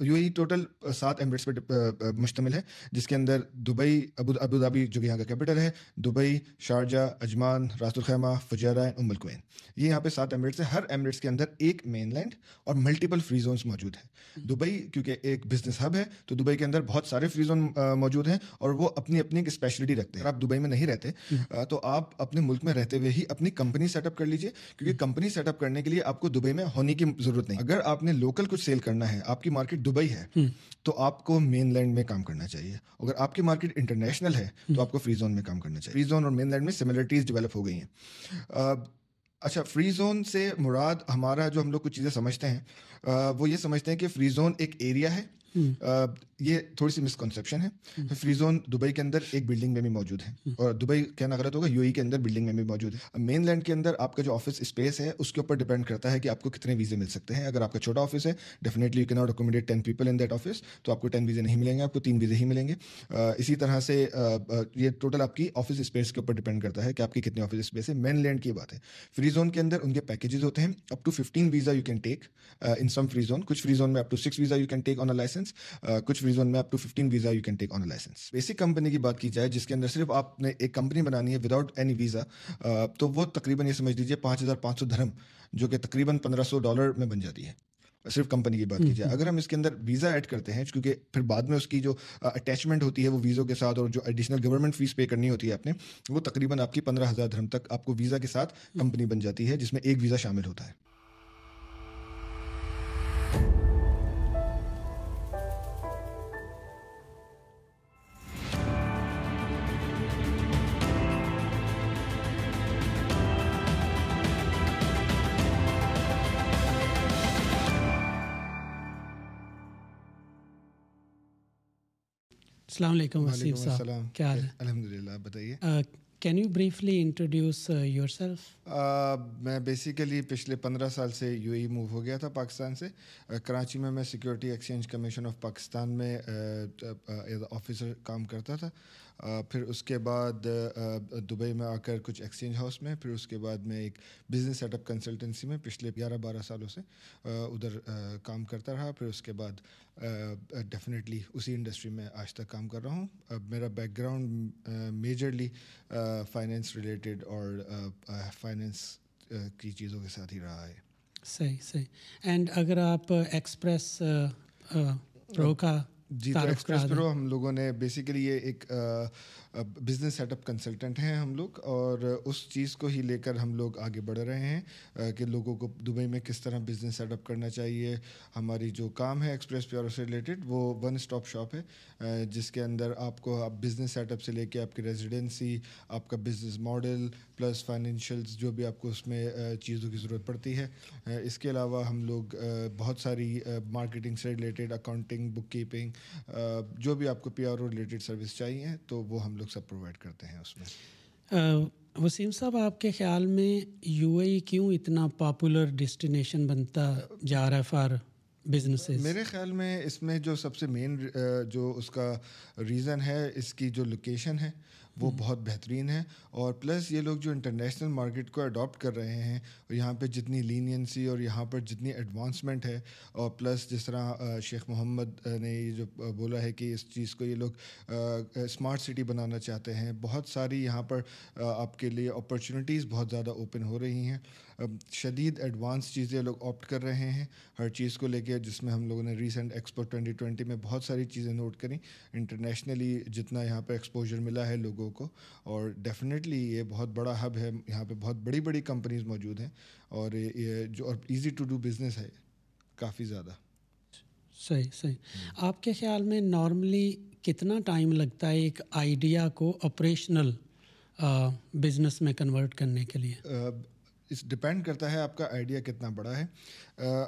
You A total سات Emirates پہ مشتمل ہے، جس کے اندر دبئی، ابو جو کہ یہاں کا کیپٹل ہے، دبئی، شارجہ، اجمان، راست الخیمہ فجیرہ ام الکوین۔ یہ یہاں پہ سات ایمریٹس ہیں، ہر ایمریٹس کے اندر ایک مین لینڈ اور ملٹیپل فری زونس موجود ہیں۔ دبئی کیونکہ ایک بزنس ہب ہے، تو دبئی کے اندر بہت سارے فری زون موجود ہیں اور وہ اپنی اپنی ایک اسپیشلٹی رکھتے ہیں۔ اگر آپ دبئی میں نہیں رہتے تو آپ اپنے ملک میں رہتے ہوئے ہی اپنی کمپنی سیٹ اپ کر لیجیے کیونکہ کمپنی سیٹ اپ کرنے کے لیے آپ کو دبئی میں ہونے کی ضرورت نہیں۔ اگر آپ نے لوکل کچھ سیل کرنا ہے، آپ کی مارکیٹ دبئی ہے تو آپ کو مین لینڈ میں کام کرنا چاہیے۔ اگر آپ کی مارکیٹ انٹرنیشنل ہے تو آپ کو فری زون میں کام کرنا چاہیے۔ فری زون اور مین لینڈ میں سملرٹیز ڈیولپ ہو گئی ہیں۔ اچھا فری زون سے مراد ہمارا جو ہم لوگ کچھ چیزیں سمجھتے ہیں وہ یہ سمجھتے ہیں کہ فری زون ایک ایریا ہے۔ یہ تھوڑی سی مسکنسیپشن ہے۔ فری زون دبئی کے اندر ایک بلڈنگ میں بھی موجود ہے۔ اور دبئی کہنا غلط ہوگا یو ای کے اندر بلڈنگ میں بھی موجود ہے۔ مین لینڈ کے اندر آپ کا جو آفس اسپیس ہے اس کے اوپر ڈپینڈ کرتا ہے کہ آپ کو کتنے ویزے مل سکتے ہیں۔ اگر آپ کا چھوٹا آفس ہے definitely you can not accommodate ten people in that office تو آپ کو ٹین ویزے نہیں ملیں گے آپ کو تین ویزے ہی ملیں گے۔ اسی طرح سے یہ ٹوٹل آپ کی آفس اسپیس کے اوپر ڈپینڈ کرتا ہے کہ آپ کی کتنے آفس اسپیس ہے۔ مین لینڈ کی بات ہے۔ فری زون کے اندر ان کے پیکیجز ہوتے ہیں up to fifteen visa you can take in some free zone کچھ فری زون میں up to six visa you can take on a license کچھ فری زون میں up to fifteen visa you can take on license basic company کی بات کی جائے جس کے اندر صرف آپ نے ایک کمپنی بنانی ہے وداؤٹ اینی ویزا تو وہ تقریباً یہ سمجھ لیجیے پانچ ہزار پانچ سو دھرم جو کہ تقریباً پندرہ سو ڈالر میں بن جاتی ہے۔ صرف کمپنی کی بات کی جائے۔ اگر ہم اس کے اندر ویزا ایڈ کرتے ہیں کیونکہ پھر بعد میں اس کی جو اٹیچمنٹ ہوتی ہے وہ ویزوں کے ساتھ اور جو ایڈیشنل گورنمنٹ فیس پے کرنی ہوتی ہے آپ نے وہ تقریباً آپ کی پندرہ ہزار دھرم تک آپ کو ویزا کے ساتھ کمپنی بن جاتی ہے جس میں ایک ویزا شامل ہوتا ہے۔ السلام علیکم وسیم صاحب کیا حال ہے؟ الحمد للہ بتائیے can you briefly introduce yourself میں بیسیکلی پچھلے پندرہ سال سے یو ای موو ہو گیا تھا پاکستان سے۔ کراچی میں میں Security Exchange Commission of Pakistan میں ایز آفیسر کام کرتا تھا۔ پھر اس کے بعد دبئی میں آ کر کچھ ایکسچینج ہاؤس میں، پھر اس کے بعد میں ایک بزنس سیٹ اپ کنسلٹنسی میں پچھلے گیارہ بارہ سالوں سے ادھر کام کرتا رہا۔ پھر اس کے بعد ڈیفینیٹلی اسی انڈسٹری میں آج تک کام کر رہا ہوں۔ اب میرا background majorly finance related اور فائنینس کی چیزوں کے ساتھ ہی رہا ہے۔ صحیح صحیح۔ اینڈ اگر آپ ایکسپریس پرو کا جی تو ایکسپریس پرو ہم لوگوں نے بیسیکلی یہ ایک بزنس سیٹ اپ کنسلٹنٹ ہیں ہم لوگ اور اس چیز کو ہی لے کر ہم لوگ آگے بڑھ رہے ہیں کہ لوگوں کو دبئی میں کس طرح بزنس سیٹ اپ کرنا چاہیے، ہماری جو کام ہے ایکسپریس پیور سے ریلیٹڈ وہ ون اسٹاپ شاپ ہے جس کے اندر آپ کو آپ بزنس سیٹ اپ سے لے کے آپ کی ریزیڈنسی آپ کا بزنس ماڈل پلس فائنینشیلس جو بھی آپ کو اس میں چیزوں کی ضرورت پڑتی ہے۔ اس کے علاوہ ہم لوگ بہت ساری مارکیٹنگ سے ریلیٹڈ اکاؤنٹنگ بک کیپنگ جو بھی آپ کو P R O related service چاہیے، تو وہ ہم لوگ سب پرووائڈ کرتے ہیں اس میں۔ وسیم صاحب آپ کے خیال میں یو اے کیوں اتنا پاپولر ڈسٹینیشن بنتا جا رہا ہے فار بزنس میرے خیال میں اس میں جو سب سے مین جو اس کا ریزن ہے اس کی جو لوکیشن ہے وہ بہت بہترین ہے اور پلس یہ لوگ جو انٹرنیشنل مارکیٹ کو اڈاپٹ کر رہے ہیں اور یہاں پہ جتنی لینینسی اور یہاں پر جتنی ایڈوانسمنٹ ہے اور پلس جس طرح شیخ محمد نے یہ جو بولا ہے کہ اس چیز کو یہ لوگ اسمارٹ سٹی بنانا چاہتے ہیں۔ بہت ساری یہاں پر آپ کے لیے اپرچونیٹیز بہت زیادہ اوپن ہو رہی ہیں۔ شدید ایڈوانس چیزیں لوگ آپٹ کر رہے ہیں ہر چیز کو لے کے جس میں ہم لوگوں نے ریسنٹ ایکسپو ٹوئنٹی ٹوئنٹی میں بہت ساری چیزیں نوٹ کریں۔ انٹرنیشنلی جتنا یہاں پہ ایکسپوجر ملا ہے لوگوں کو اور ڈیفینیٹلی یہ بہت بڑا ہب ہے یہاں پہ بہت بڑی بڑی کمپنیز موجود ہیں اور یہ جو اور ایزی ٹو ڈو بزنس ہے کافی زیادہ۔ صحیح صحیح۔ آپ کے خیال میں نارملی کتنا ٹائم لگتا ہے ایک آئیڈیا کو آپریشنل بزنس میں کنورٹ کرنے کے لیے؟ اس ڈپینڈ کرتا ہے آپ کا آئیڈیا کتنا بڑا ہے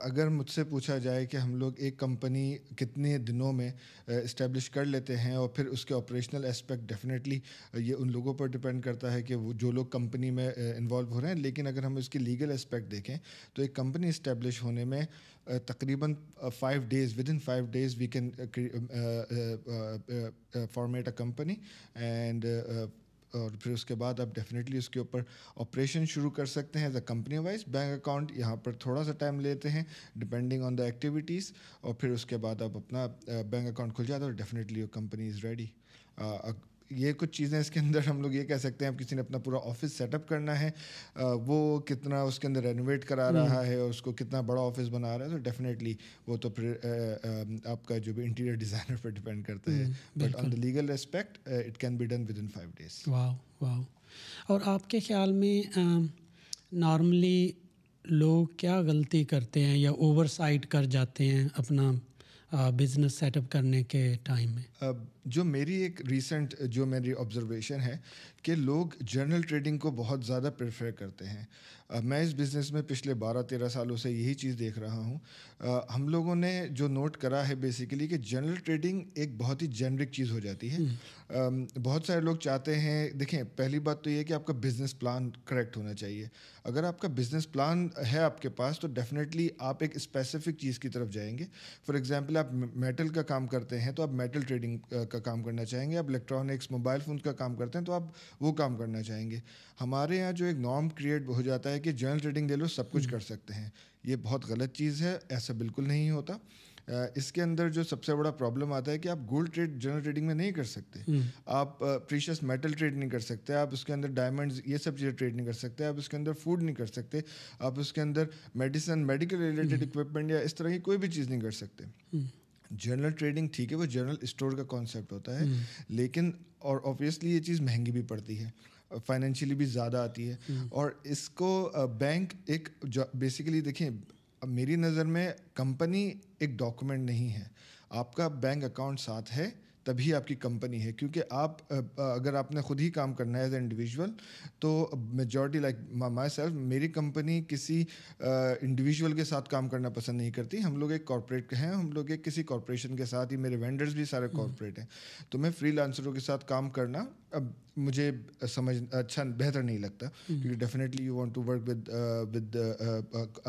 اگر مجھ سے پوچھا جائے کہ ہم لوگ ایک کمپنی کتنے دنوں میں اسٹیبلش کر لیتے ہیں اور پھر اس کے آپریشنل اسپیکٹ ڈیفینیٹلی یہ ان لوگوں پر ڈپینڈ کرتا ہے کہ وہ جو لوگ کمپنی میں انوالو ہو رہے ہیں لیکن اگر ہم اس کی لیگل اسپیکٹ دیکھیں تو ایک کمپنی اسٹیبلش ہونے میں تقریباً five days within five days we can format a company and اور پھر اس کے بعد آپ ڈیفینیٹلی اس کے اوپر آپریشن شروع کر سکتے ہیں as a company wise bank account یہاں پر تھوڑا سا ٹائم لیتے ہیں ڈپینڈنگ آن دا ایکٹیویٹیز اور پھر اس کے بعد آپ اپنا uh, بینک اکاؤنٹ کھل جاتا ہے اور ڈیفینیٹلی کمپنی از ریڈی یہ کچھ چیزیں اس کے اندر ہم لوگ یہ کہہ سکتے ہیں اب کسی نے اپنا پورا آفس سیٹ اپ کرنا ہے وہ کتنا اس کے اندر رینوویٹ کرا رہا ہے اور اس کو کتنا بڑا آفس بنا رہا ہے تو ڈیفینیٹلی وہ تو پھر آپ کا جو بھی انٹیریئر ڈیزائنر پہ ڈپینڈ کرتا ہے but on the legal respect it can be done within five days wow wow اور آپ کے خیال میں نارملی لوگ کیا غلطی کرتے ہیں یا اوور سائٹ کر جاتے ہیں اپنا بزنس سیٹ اپ کرنے کے ٹائم میں؟ جو میری ایک ریسنٹ جو میری آبزرویشن ہے کہ لوگ جرنل ٹریڈنگ کو بہت زیادہ پریفر کرتے ہیں۔ میں اس بزنس میں پچھلے بارہ تیرہ سالوں سے یہی چیز دیکھ رہا ہوں۔ ہم لوگوں نے جو نوٹ کرا ہے بیسیکلی کہ جنرل ٹریڈنگ ایک بہت ہی جنرک چیز ہو جاتی ہے۔ بہت سارے لوگ چاہتے ہیں دیکھیں پہلی بات تو یہ کہ آپ کا بزنس پلان کریکٹ ہونا چاہیے۔ اگر آپ کا بزنس پلان ہے آپ کے پاس تو ڈیفینیٹلی آپ ایک اسپیسیفک چیز کی طرف جائیں گے۔ فار ایگزامپل آپ میٹل کا کام کرتے ہیں تو آپ میٹل ٹریڈنگ کا کام کرنا چاہیں گے آپ الیکٹرانکس موبائل فون کا کام کرتے ہیں تو آپ وہ کام کرنا چاہیں گے۔ ہمارے یہاں جو ایک نارم کریٹ ہو جاتا ہے کہ جنرل ٹریڈنگ لے لو سب کچھ کر سکتے ہیں۔ یہ بہت غلط چیز ہے ایسا بالکل نہیں ہوتا۔ اس کے اندر جو سب سے بڑا پرابلم آتا ہے کہ آپ گولڈ ٹریڈ جنرل ٹریڈنگ میں نہیں کر سکتے۔ آپ پریشیس میٹل ٹریڈ نہیں کر سکتے۔ آپ اس کے اندر ڈائمنڈز یہ سب چیزیں ٹریڈ نہیں کر سکتے۔ آپ اس کے اندر فوڈ نہیں کر سکتے۔ آپ اس کے اندر میڈیسن میڈیکل ریلیٹڈ اکوپمنٹ یا اس طرح کی کوئی بھی چیز نہیں کر سکتے۔ جنرل ٹریڈنگ ٹھیک ہے وہ جنرل اسٹور کا کانسیپٹ ہوتا ہے لیکن اور آبویسلی یہ چیز مہنگی بھی پڑتی ہے فائنینشیلی بھی زیادہ آتی ہے۔ اور اس کو بینک ایک بیسیکلی دیکھیں میری نظر میں کمپنی ایک ڈاکومنٹ نہیں ہے۔ آپ کا بینک اکاؤنٹ ساتھ ہے تبھی آپ کی کمپنی ہے کیونکہ آپ اگر آپ نے خود ہی کام کرنا ہے ایز اے انڈیویژول تو میجورٹی لائک مائی سیلف میری کمپنی کسی انڈیویژول کے ساتھ کام کرنا پسند نہیں کرتی۔ ہم لوگ ایک کارپوریٹ ہیں ہم لوگ ایک کسی کارپوریشن کے ساتھ ہی میرے وینڈرز بھی سارے کارپوریٹ ہیں۔ تو میں فری لانسروں کے ساتھ کام کرنا اب مجھے سمجھ اچھا بہتر نہیں لگتا کیونکہ definitely you want to work with with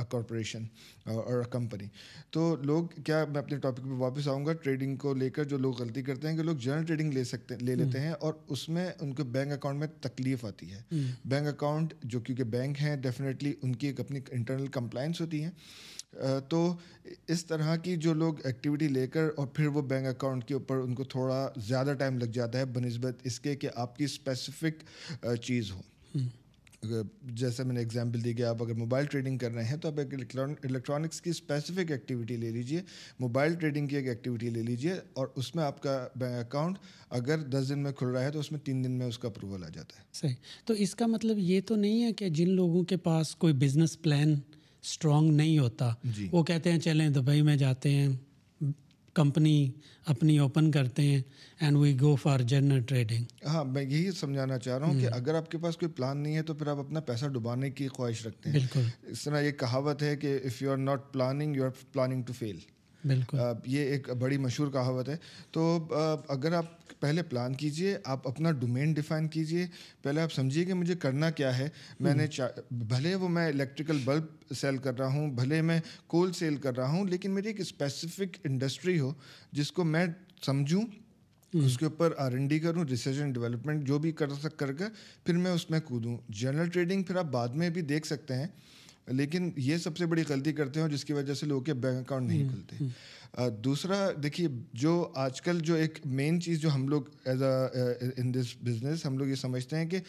corporation اور کمپنی تو لوگ کیا میں اپنے ٹاپک پہ واپس آؤں گا؟ ٹریڈنگ کو لے کر جو لوگ غلطی کرتے ہیں کہ لوگ جنرل ٹریڈنگ لے سکتے لے لیتے ہیں اور اس میں ان کو بینک اکاؤنٹ میں تکلیف آتی ہے۔ بینک اکاؤنٹ جو کیونکہ بینک ہیں ڈیفینیٹلی ان کی ایک اپنی انٹرنل کمپلائنس ہوتی ہیں تو اس طرح کی جو لوگ ایکٹیویٹی لے کر اور پھر وہ بینک اکاؤنٹ کے اوپر ان کو تھوڑا زیادہ ٹائم لگ جاتا ہے بہ نسبت اس کے کہ آپ کی اسپیسیفک چیز ہو۔ جیسے میں نے اگزامپل دی کہ آپ اگر موبائل ٹریڈنگ کر رہے ہیں تو آپ ایک الیکٹرانکس کی اسپیسیفک ایکٹیویٹی لے لیجیے موبائل ٹریڈنگ کی ایک ایکٹیویٹی لے لیجیے اور اس میں آپ کا بینک اکاؤنٹ اگر دس دن میں کھل رہا ہے تو اس میں تین دن میں اس کا اپروول آ جاتا ہے۔ صحیح۔ تو اس کا مطلب یہ تو نہیں ہے کہ جن لوگوں کے پاس کوئی بزنس پلان اسٹرانگ نہیں ہوتا۔ جی۔ وہ کہتے ہیں چلیں دبئی میں جاتے ہیں کمپنی اپنی اوپن کرتے ہیں and we go for general trading ہاں میں یہی سمجھانا چاہ رہا ہوں کہ اگر آپ کے پاس کوئی پلان نہیں ہے تو پھر آپ اپنا پیسہ ڈبانے کی خواہش رکھتے ہیں۔ بالکل۔ اس طرح یہ کہاوت ہے کہ if you are not planning you are planning to fail بالکل۔ یہ ایک بڑی مشہور کہاوت ہے۔ تو اگر آپ پہلے پلان کیجیے آپ اپنا ڈومین ڈیفائن کیجیے۔ پہلے آپ سمجھیے کہ مجھے کرنا کیا ہے۔ میں نے بھلے وہ میں الیکٹریکل بلب سیل کر رہا ہوں بھلے میں کول سیل کر رہا ہوں لیکن میری ایک اسپیسیفک انڈسٹری ہو جس کو میں سمجھوں اس کے اوپر آر این ڈی کروں ریسرچ اینڈ ڈیولپمنٹ جو بھی کر سک کر کے پھر میں اس میں کودوں۔ جنرل ٹریڈنگ پھر آپ بعد میں بھی دیکھ سکتے ہیں۔ لیکن یہ سب سے بڑی غلطی کرتے ہیں جس کی وجہ سے لوگوں کے بینک اکاؤنٹ نہیں کھلتے۔ دوسرا دیکھیے جو آج کل جو ایک مین چیز جو ہم لوگ as a in this business ہم لوگ یہ سمجھتے ہیں کہ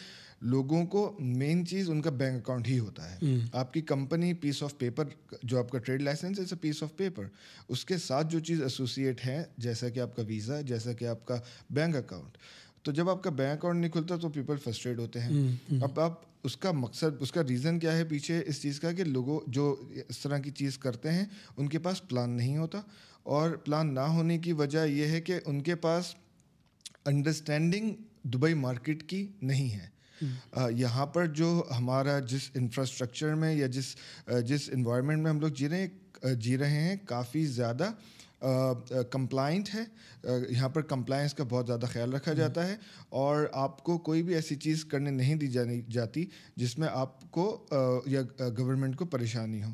لوگوں کو مین چیز ان کا بینک اکاؤنٹ ہی ہوتا ہے۔ آپ کی کمپنی پیس آف پیپر جو آپ کا trade license is a piece of paper اس کے ساتھ جو چیز ایسوسیٹ ہے جیسا کہ آپ کا ویزا جیسا کہ آپ کا بینک اکاؤنٹ تو جب آپ کا بینک اکاؤنٹ نہیں کھلتا تو پیپل فرسٹریٹ ہوتے ہیں۔ اب آپ اس کا مقصد اس کا ریزن کیا ہے پیچھے اس چیز کا کہ لوگوں جو اس طرح کی چیز کرتے ہیں ان کے پاس پلان نہیں ہوتا اور پلان نہ ہونے کی وجہ یہ ہے کہ ان کے پاس انڈرسٹینڈنگ دبئی مارکیٹ کی نہیں ہے۔ یہاں پر جو ہمارا جس انفراسٹرکچر میں یا جس جس انوائرمنٹ میں ہم لوگ جی رہے ہیں جی رہے ہیں کافی زیادہ کمپلائنٹ ہے۔ یہاں پر کمپلائنس کا بہت زیادہ خیال رکھا جاتا ہے۔ اور آپ کو کوئی بھی ایسی چیز کرنے نہیں دی جانی، جاتی جس میں آپ کو یا گورنمنٹ کو پریشانی ہو۔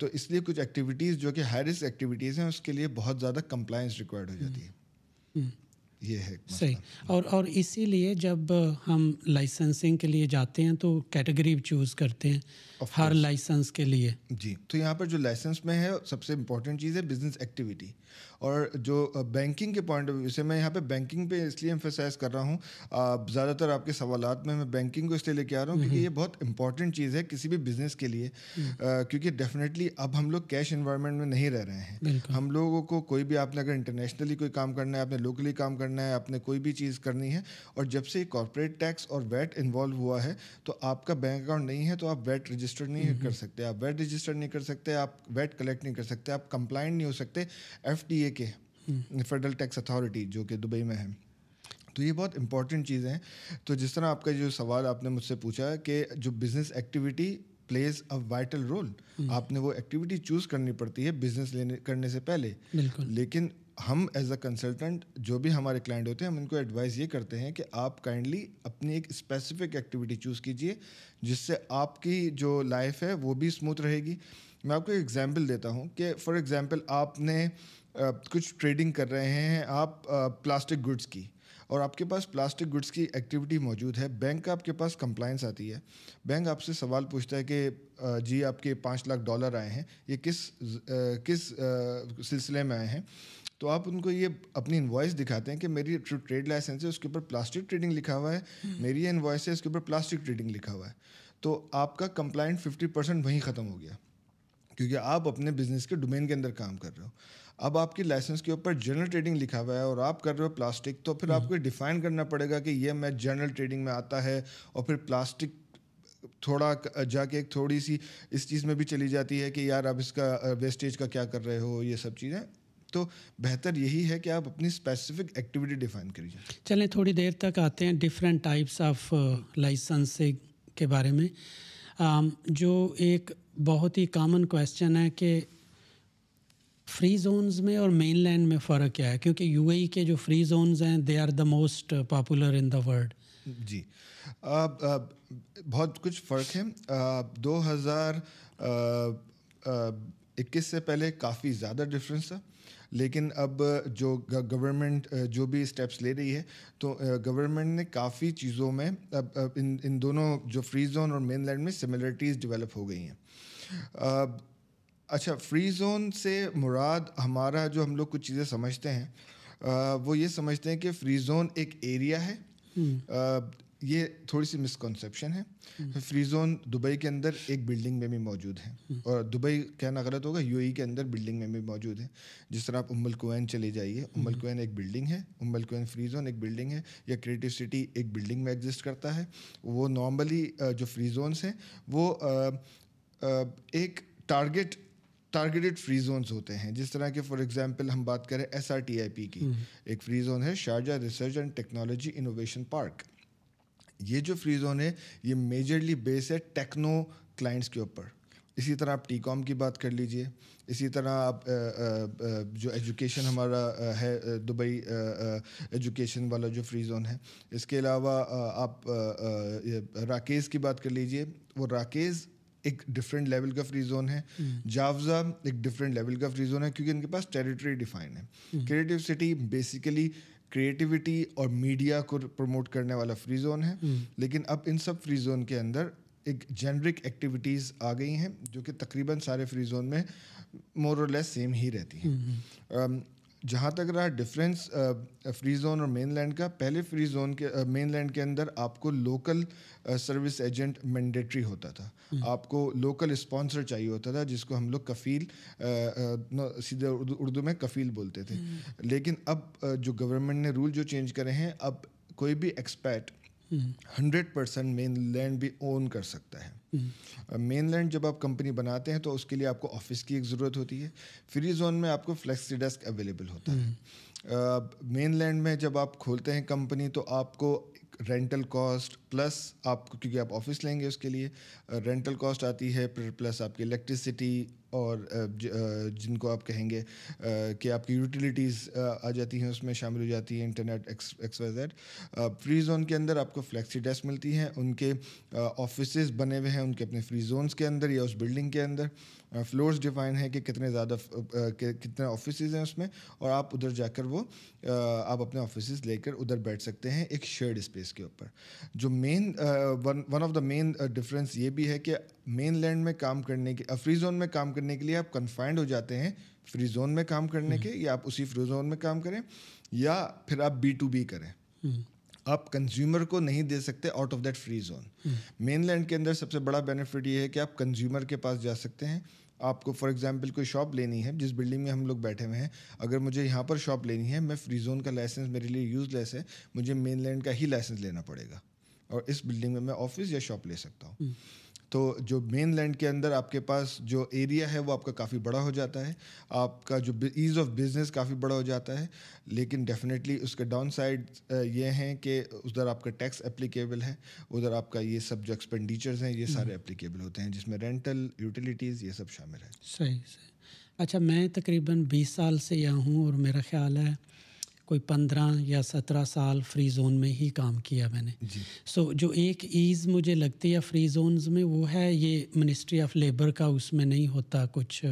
تو اس لیے کچھ ایکٹیویٹیز جو کہ ہائی رسک ایکٹیویٹیز ہیں، اس کے لیے بہت زیادہ کمپلائنس ریکوائرڈ ہو جاتی ہے۔ یہ ہے صحیح. اور اور اسی لیے جب ہم لائسنسنگ کے لیے جاتے ہیں تو کیٹیگری چوز کرتے ہیں ہر لائسنس کے لیے۔ جی۔ تو یہاں پر جو لائسنس میں ہے سب سے امپورٹنٹ چیز ہے بزنس ایکٹیویٹی اور جو بینکنگ کے پوائنٹ آف ویو سے میں یہاں پہ بینکنگ پہ اس لیے امفیسائز کر رہا ہوں۔ زیادہ تر آپ کے سوالات میں میں بینکنگ کو اس لیے لے کے آ رہا ہوں کیونکہ یہ بہت امپورٹنٹ چیز ہے کسی بھی بزنس کے لیے۔ کیونکہ ڈیفینیٹلی اب ہم لوگ کیش انوائرمنٹ میں نہیں رہ رہے ہیں۔ ہم لوگوں کو کوئی بھی آپ نے اگر انٹرنیشنلی کوئی کام کرنا ہے آپ نے لوکلی کام کرنا ہے آپ نے کوئی بھی چیز کرنی ہے اور جب سے کارپوریٹ ٹیکس اور ویٹ انوالو ہوا ہے تو آپ کا بینک اکاؤنٹ نہیں ہے تو آپ ویٹ رجسٹر نہیں کر سکتے۔ آپ ویٹ رجسٹر نہیں کر سکتے آپ ویٹ کلیکٹ نہیں کر سکتے آپ کمپلائنٹ نہیں ہو سکتے ایف ڈی اے کے فیڈرل ٹیکس اتھارٹی جو کہ دبئی میں ہے۔ تو یہ بہت امپورٹنٹ چیزیں ہیں۔ تو جس طرح آپ کا جو سوال آپ نے مجھ سے پوچھا کہ جو business activity plays a vital role آپ نے وہ ایکٹیویٹی چوز کرنی پڑتی ہے بزنس لینے کرنے سے پہلے. لیکن ہم ایز اے کنسلٹنٹ جو بھی ہمارے کلائنٹ ہوتے ہیں ہم ان کو ایڈوائز یہ کرتے ہیں کہ آپ کائنڈلی اپنی ایک اسپیسیفک ایکٹیویٹی چوز کیجیے جس سے آپ کی جو لائف ہے وہ بھی اسموتھ رہے گی. میں آپ کو ایک ایگزامپل دیتا ہوں کہ فار ایگزامپل آپ نے کچھ ٹریڈنگ کر رہے ہیں آپ پلاسٹک گڈس کی. اور آپ کے پاس پلاسٹک گڈس کی ایکٹیویٹی موجود ہے۔ بینک کا آپ کے پاس کمپلائنس آتی ہے۔ بینک آپ سے سوال پوچھتا ہے کہ جی آپ کے پانچ لاکھ ڈالر آئے ہیں۔ یہ کس کس سلسلے میں آئے ہیں؟ تو آپ ان کو یہ اپنی انوائس دکھاتے ہیں کہ میری جو ٹریڈ لائسنس ہے اس کے اوپر پلاسٹک ٹریڈنگ لکھا ہوا ہے۔ میری یہ انوائس ہے اس کے اوپر پلاسٹک ٹریڈنگ لکھا ہوا ہے۔ تو آپ کا کمپلائنٹ ففٹی پرسینٹ وہیں ختم ہو گیا۔ کیونکہ آپ اپنے بزنس کے ڈومین کے اندر کام کر رہے ہو۔ اب آپ کی لائسنس کے اوپر جنرل ٹریڈنگ لکھا ہوا ہے اور آپ کر رہے ہو پلاسٹک تو پھر آپ کو ڈیفائن کرنا پڑے گا کہ یہ میں جنرل ٹریڈنگ میں آتا ہے اور پھر پلاسٹک تھوڑا جا کے ایک تھوڑی سی اس چیز میں بھی چلی جاتی ہے کہ یار آپ اس کا ویسٹیج کا کیا کر رہے ہو یہ سب چیزیں۔ تو بہتر یہی ہے کہ آپ اپنی اسپیسیفک ایکٹیویٹی ڈیفائن کریے۔ چلیں تھوڑی دیر تک آتے ہیں ڈفرینٹ ٹائپس آف لائسنس کے بارے میں۔ جو ایک بہت ہی کامن کویشچن ہے کہ فری زونز میں اور مین لینڈ میں فرق کیا ہے؟ کیونکہ یو اے ای کے جو فری زونز ہیں they are the most popular in the world جی۔ بہت کچھ فرق ہے۔ دو ہزار اکیس سے پہلے کافی زیادہ ڈفرینس تھا۔ لیکن اب جو گورنمنٹ جو بھی اسٹیپس لے رہی ہے، تو گورنمنٹ نے کافی چیزوں میں، اب ان ان دونوں جو فری زون اور مین لینڈ میں سملرٹیز ڈیولپ ہو گئی ہیں۔ اچھا فری زون سے مراد ہمارا جو ہم لوگ کچھ چیزیں سمجھتے ہیں وہ یہ سمجھتے ہیں کہ فری زون ایک ایریا ہے۔ یہ تھوڑی سی مسکنسیپشن ہے۔ فری زون دبئی کے اندر ایک بلڈنگ میں بھی موجود ہے۔ اور دبئی کہنا غلط ہوگا یو ای کے اندر بلڈنگ میں بھی موجود ہے۔ جس طرح آپ ام الکوین چلے جائیے ام الکوین ایک بلڈنگ ہے Umm Al Quwain free zone ایک بلڈنگ ہے یا کریٹو سٹی ایک بلڈنگ میں ایگزسٹ کرتا ہے۔ وہ نارملی جو فری زونس ہیں وہ ایک ٹارگیٹ ٹارگیٹڈ فری زونس ہوتے ہیں۔ جس طرح کہ فار ایگزامپل ہم بات کریں S R T I P کی ایک فری زون ہے Sharjah research and technology innovation park یہ جو فری زون ہے یہ میجرلی بیس ہے ٹیکنو کلائنٹس کے اوپر۔ اسی طرح آپ ٹی کام کی بات کر لیجیے۔ اسی طرح آپ جو ایجوکیشن ہمارا ہے دبئی ایجوکیشن والا جو فری زون ہے۔ اس کے علاوہ آپ راکیز کی بات کر لیجیے۔ وہ راکیز ایک ڈفرینٹ لیول کا فری زون ہے۔ جاوزا ایک ڈفرینٹ لیول کا فری زون ہے کیونکہ ان کے پاس ٹیریٹری ڈیفائن ہے۔ کریٹو سٹی بیسیکلی کریٹیوٹی اور میڈیا کو پروموٹ کرنے والا فری زون ہے۔ لیکن اب ان سب فری زون کے اندر ایک جنرک ایکٹیویٹیز آ گئی ہیں جو کہ تقریباً سارے فری زون میں مور اور لیس سیم ہی رہتی ہیں۔ جہاں تک رہا ڈفرینس فری زون اور مین لینڈ کا پہلے فری زون کے مین لینڈ کے اندر آپ کو لوکل سروس ایجنٹ مینڈیٹری ہوتا تھا۔ آپ کو لوکل اسپانسر چاہیے ہوتا تھا جس کو ہم لوگ کفیل سیدھے اردو میں کفیل بولتے تھے۔ لیکن اب جو گورنمنٹ نے رول جو چینج کرے ہیں اب کوئی بھی expat hundred percent mainland بھی اون کر سکتا ہے۔ مین لینڈ جب آپ کمپنی بناتے ہیں تو اس کے لیے آپ کو آفس کی ایک ضرورت ہوتی ہے۔ فری زون میں آپ کو فلیکسی ڈیسک اویلیبل ہوتا ہے۔ مین لینڈ میں جب آپ کھولتے ہیں کمپنی تو آپ کو رینٹل کاسٹ پلس آپ کیونکہ آپ آفس لیں گے اس کے لیے رینٹل کاسٹ آتی ہے پھر پلس آپ کی الیکٹریسٹی اور جن کو آپ کہیں گے کہ آپ کی یوٹیلیٹیز، آ جاتی ہیں، اس میں شامل ہو جاتی ہیں internet X Y Z free zone کے اندر آپ کو فلیکسی ڈیسک ملتی ہیں، ان کے آفیسز بنے ہوئے ہیں، ان کے اپنے فری زونس کے اندر یا اس بلڈنگ کے اندر فلورس ڈیفائن ہیں کہ کتنے زیادہ کتنے آفیسز ہیں اس میں اور آپ ادھر جا کر وہ آپ اپنے آفیسز لے کر ادھر بیٹھ سکتے ہیں ایک شیئرڈ اسپیس کے اوپر۔ جو main one of the main difference یہ بھی ہے کہ مین لینڈ میں کام کرنے کے فری زون میں کام کرنے کے لیے آپ کنفائنڈ ہو جاتے ہیں فری زون میں کام کرنے کے یا آپ اسی فری زون میں کام کریں یا پھر آپ بی ٹو بی کریں۔ آپ کنزیومر کو نہیں دے سکتے out of that free zone mainland کے اندر سب سے بڑا بینیفٹ یہ ہے کہ آپ کنزیومر کے پاس جا سکتے ہیں. آپ کو فار ایگزامپل کوئی شاپ لینی ہے، جس بلڈنگ میں ہم لوگ بیٹھے ہوئے ہیں، اگر مجھے یہاں پر شاپ لینی ہے، میں فری زون کا لائسنس میرے لیے یوز لیس ہے، مجھے مین لینڈ کا ہی لائسنس لینا پڑے گا اور اس بلڈنگ میں میں آفس یا شاپ لے سکتا ہوں. تو جو مین لینڈ کے اندر آپ کے پاس جو ایریا ہے وہ آپ کا کافی بڑا ہو جاتا ہے۔ آپ کا جو ایز آف بزنس کافی بڑا ہو جاتا ہے۔ لیکن ڈیفینیٹلی اس کے ڈاؤن سائڈ یہ ہیں کہ ادھر آپ کا ٹیکس اپلیکیبل ہے ادھر آپ کا یہ سب جو ایکسپینڈیچرز ہیں یہ سارے اپلیکیبل ہوتے ہیں جس میں رینٹل یوٹیلیٹیز یہ سب شامل ہے۔ صحیح صحیح۔ اچھا میں تقریباً بیس سال سے یہاں ہوں اور میرا خیال ہے کوئی پندرہ یا سترہ سال فری زون میں ہی کام کیا میں نے۔ جی۔ سو جو ایک ایز مجھے لگتی ہے فری زونز میں وہ ہے یہ منسٹری آف لیبر کا اس میں نہیں ہوتا کچھ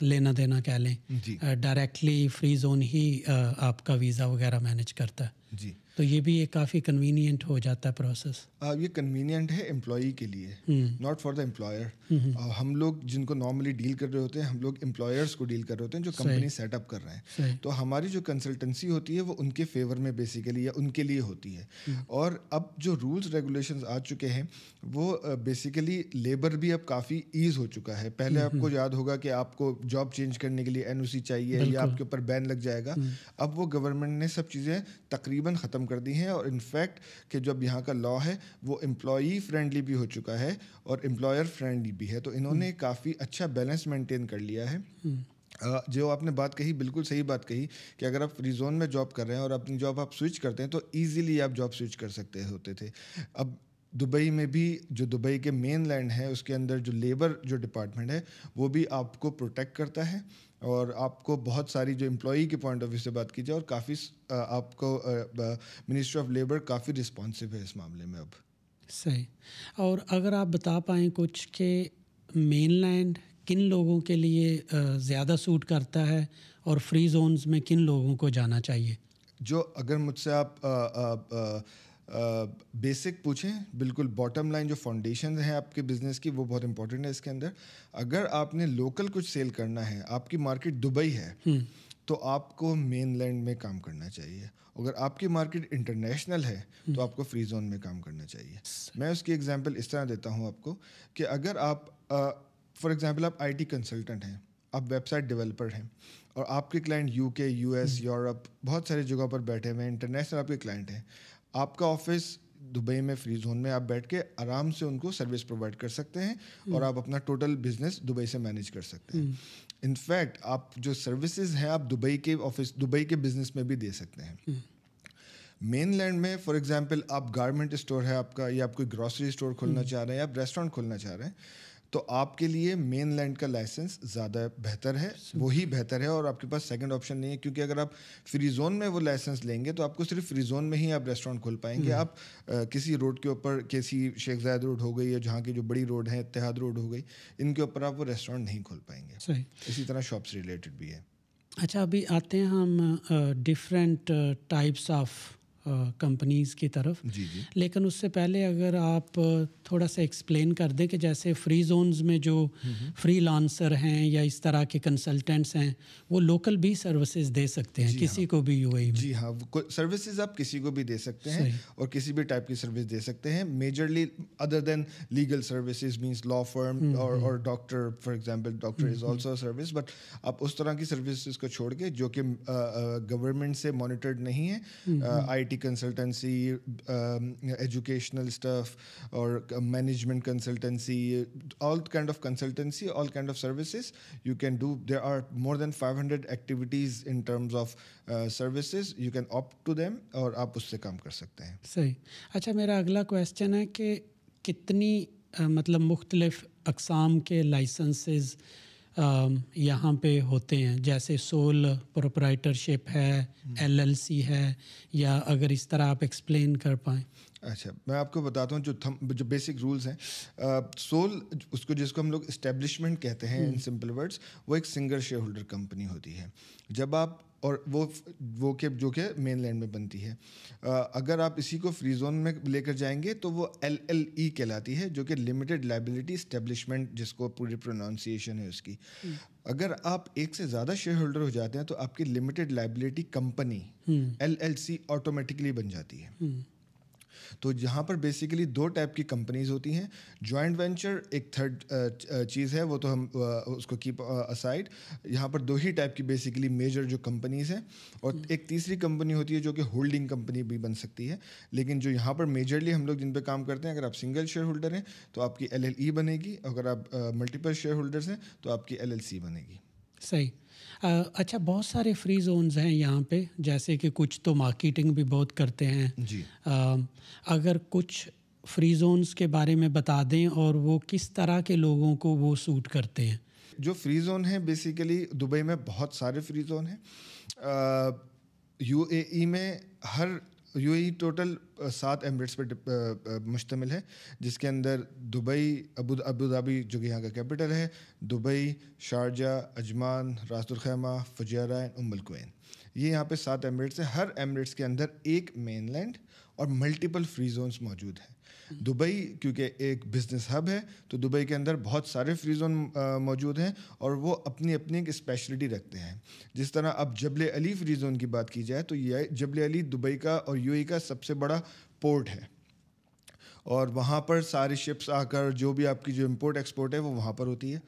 لینا دینا کہہ لیں۔ جی۔ ڈائریکٹلی فری زون ہی آپ کا ویزا وغیرہ مینیج کرتا ہے۔ جی۔ تو یہ بھی ایک کافی کنوینئنٹ ہو جاتا ہے پروسیس یہ کنوینئنٹ ہے امپلائی کے لیے ناٹ فار دا امپلائر ہم لوگ جن کو نارملی ڈیل کر رہے ہوتے ہیں ہم لوگ امپلائرس کو ڈیل کر رہے ہوتے ہیں جو کمپنی سیٹ اپ کر رہے ہیں۔ تو ہماری جو کنسلٹنسی ہوتی ہے وہ ان کے فیور میں بیسیکلی یا ان کے لیے ہوتی ہے۔ اور اب جو رولس ریگولیشنز آ چکے ہیں وہ بیسیکلی لیبر بھی اب کافی ایز ہو چکا ہے۔ پہلے آپ کو یاد ہوگا کہ آپ کو جاب چینج کرنے کے لیے این او سی چاہیے یا آپ کے اوپر بین لگ جائے گا۔ اب وہ گورنمنٹ نے سب چیزیں تقریباً ختم کر دی ہیں اور انفیکٹ کہ جب یہاں کا لا ہے وہ امپلائی فرینڈلی بھی ہو چکا ہے اور امپلائر فرینڈلی بھی ہے۔ تو انہوں نے کافی اچھا بیلنس مینٹین کر لیا ہے۔ جو آپ نے بات کہی، بالکل صحیح بات کہی کہ اگر آپ فری زون میں جاب کر رہے ہیں اور اپنی جاب آپ سوئچ کرتے ہیں تو ایزیلی آپ جاب سوئچ کر سکتے ہوتے تھے۔ اب دبئی میں بھی جو دبئی کے مین لینڈ ہے، اس کے اندر جو لیبر جو ڈپارٹمنٹ ہے، وہ بھی آپ کو پروٹیکٹ کرتا ہے۔ اور آپ کو بہت ساری جو امپلائی کے پوائنٹ آف ویو سے بات کی جائے اور کافی آپ کو منسٹری آف لیبر کافی رسپانسو ہے اس معاملے میں اب۔ صحیح۔ اور اگر آپ بتا پائیں کچھ کہ مین لینڈ کن لوگوں کے لیے زیادہ سوٹ کرتا ہے اور فری زونز میں کن لوگوں کو جانا چاہیے؟ جو اگر مجھ سے آپ بیسک پوچھیں بالکل باٹم لائن جو فاؤنڈیشنز ہیں آپ کے بزنس کی وہ بہت امپورٹنٹ ہے اس کے اندر۔ اگر آپ نے لوکل کچھ سیل کرنا ہے آپ کی مارکیٹ دبئی ہے تو آپ کو مین لینڈ میں کام کرنا چاہیے۔ اگر آپ کی مارکیٹ انٹرنیشنل ہے تو آپ کو فری زون میں کام کرنا چاہیے۔ میں اس کی ایگزامپل اس طرح دیتا ہوں آپ کو کہ اگر آپ فار ایگزامپل آپ آئی ٹی کنسلٹنٹ ہیں آپ ویب سائٹ ڈیولپر ہیں اور آپ کے client U K U S Europe بہت ساری جگہوں پر بیٹھے ہوئے ہیں انٹرنیشنل آپ کے کلائنٹ ہیں۔ آپ کا آفس دبئی میں فری زون میں آپ بیٹھ کے آرام سے ان کو سروس پرووائڈ کر سکتے ہیں اور آپ اپنا ٹوٹل بزنس دبئی سے مینیج کر سکتے ہیں۔ انفیکٹ آپ جو سروسز ہیں آپ دبئی کے آفس دبئی کے بزنس میں بھی دے سکتے ہیں۔ مین لینڈ میں فار ایگزامپل آپ گارمنٹ اسٹور ہے آپ کا یا آپ کوئی گروسری اسٹور کھولنا چاہ رہے ہیں یا آپ ریسٹورینٹ کھولنا چاہ رہے ہیں تو آپ کے لیے مین لینڈ کا لائسنس زیادہ بہتر ہے وہی بہتر ہے اور آپ کے پاس سیکنڈ آپشن نہیں ہے کیونکہ اگر آپ فری زون میں وہ لائسنس لیں گے تو آپ کو صرف فری زون میں ہی آپ ریسٹورینٹ کھول پائیں گے۔ آپ کسی روڈ کے اوپر کسی شیخ زائد روڈ ہو گئی یا جہاں کی جو بڑی روڈ ہیں اتحاد روڈ ہو گئی ان کے اوپر آپ وہ ریسٹورینٹ نہیں کھول پائیں گے۔ اسی طرح شاپس ریلیٹڈ بھی ہے اچھا ابھی آتے ہیں ہم ڈفرینٹ ٹائپس آف کمپنیز کی طرف۔ جی جی۔ لیکن اس سے پہلے اگر آپ تھوڑا سا ایکسپلین کر دیں کہ جیسے فری زونز میں جو فری لانسر ہیں یا اس طرح کے کنسلٹنٹس ہیں وہ لوکل بھی سروسز دے سکتے ہیں کسی کو بھی یو اے جی ہاں۔ سروسز آپ کسی کو بھی دے سکتے ہیں اور کسی بھی ٹائپ کی سروس دے سکتے ہیں۔ Majorly other than legal services means law firm اور doctor for example doctor is also service but آپ اس طرح کی سروسز کو چھوڑ کے جو کہ گورنمنٹ سے مانیٹرڈ نہیں ہے I T T consultancy educational staff اور management consultancy all kind of consultancy all kind of services you can do there are more than five hundred activities in terms of services you can آپ to them اور آپ اس سے کام کر سکتے ہیں صحیح. اچھا میرا اگلا کویشچن ہے کہ کتنی مطلب مختلف اقسام کے لائسنسز یہاں پہ ہوتے ہیں۔ جیسے سول پروپرائٹرشپ ہے ایل ایل سی ہے یا اگر اس طرح آپ ایکسپلین کر پائیں۔ اچھا میں آپ کو بتاتا ہوں جو تھم جو بیسک رولس ہیں۔ سول اس کو جس کو ہم لوگ اسٹیبلشمنٹ کہتے ہیں ان سمپل ورڈس وہ ایک سنگل شیئر ہولڈر کمپنی ہوتی ہے۔ جب آپ اور وہ وہ کہ جو کہ مین لینڈ میں بنتی ہے۔ اگر آپ اسی کو فری زون میں لے کر جائیں گے تو وہ ایل ایل ای کہلاتی ہے جو کہ لمیٹیڈ لائبلٹی اسٹیبلشمنٹ جس کو پوری پروناؤنسیشن ہے اس کی۔ اگر آپ ایک سے زیادہ شیئر ہولڈر ہو جاتے ہیں تو آپ کی limited liability company L L C automatically بن جاتی ہے۔ تو جہاں پر بیسیکلی دو ٹائپ کی کمپنیز ہوتی ہیں جوائنٹ وینچر ایک تھرڈ چیز ہے وہ تو ہم اس کو کیپ اسائڈ یہاں پر دو ہی ٹائپ کی بیسیکلی میجر جو کمپنیز ہیں اور ایک تیسری کمپنی ہوتی ہے جو کہ ہولڈنگ کمپنی بھی بن سکتی ہے۔ لیکن جو یہاں پر میجرلی ہم لوگ جن پہ کام کرتے ہیں اگر آپ سنگل شیئر ہولڈر ہیں تو آپ کی ایل ایل ای بنے گی اگر آپ ملٹیپل شیئر ہولڈرس ہیں تو آپ کی ایل ایل سی بنے گی۔ صحیح۔ اچھا بہت سارے فری زونز ہیں یہاں پہ جیسے کہ کچھ تو مارکیٹنگ بھی بہت کرتے ہیں۔ جی۔ اگر کچھ فری زونز کے بارے میں بتا دیں اور وہ کس طرح کے لوگوں کو وہ سوٹ کرتے ہیں۔ جو فری زون ہیں بیسیکلی دبئی میں بہت سارے فری زون ہیں۔ یو اے ای میں ہر یو اے ای ٹوٹل سات ایمریٹس پہ مشتمل ہے، جس کے اندر دبئی، ابو ابودھابی جو کہ یہاں کا کیپٹل ہے، دبئی، شارجہ، اجمان، راست الخیمہ فجیرہ ام الکوین یہ یہاں پہ سات ایمریٹس ہیں، ہر ایمریٹس کے اندر ایک مین لینڈ اور ملٹیپل فری زونس موجود ہیں۔ دبئی، کیونکہ ایک بزنس ہب ہے، تو دبئی کے اندر بہت سارے فری زون موجود ہیں اور وہ اپنی اپنی ایک اسپیشلٹی رکھتے ہیں۔ جس طرح اب جبل علی فری زون کی بات کی جائے، تو یہ جبل علی دبئی کا اور یو ای کا سب سے بڑا پورٹ ہے۔ اور وہاں پر ساری شپس آ کر، جو بھی آپ کی جو امپورٹ ایکسپورٹ ہے، وہ وہاں پر ہوتی ہے۔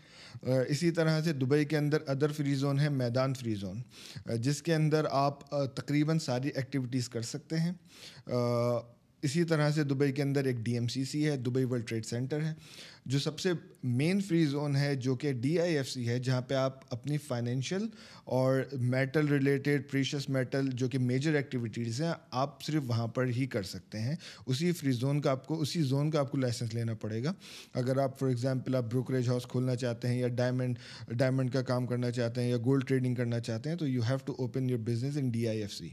اسی طرح سے دبئی کے اندر ادر فری زون ہے، میدان فری زون جس کے اندر آپ تقریباً ساری ایکٹیویٹیز کر سکتے ہیں۔ اسی طرح سے دبئی کے اندر ایک ڈی ایم سی سی ہے، دبئی ورلڈ ٹریڈ سینٹر ہے۔ جو سب سے مین فری زون ہے جو کہ ڈی آئی ایف سی ہے، جہاں پہ آپ اپنی فائنینشیل اور میٹل ریلیٹڈ پریشس میٹل جو کہ میجر ایکٹیویٹیز ہیں، آپ صرف وہاں پر ہی کر سکتے ہیں۔ اسی فری زون کا آپ کو، اسی زون کا آپ کو لائسنس لینا پڑے گا۔ اگر آپ فار ایگزامپل آپ بروکریج ہاؤس کھولنا چاہتے ہیں یا ڈائمنڈ ڈائمنڈ کا کام کرنا چاہتے ہیں یا گولڈ ٹریڈنگ کرنا چاہتے ہیں، تو you have to open your business in D I F C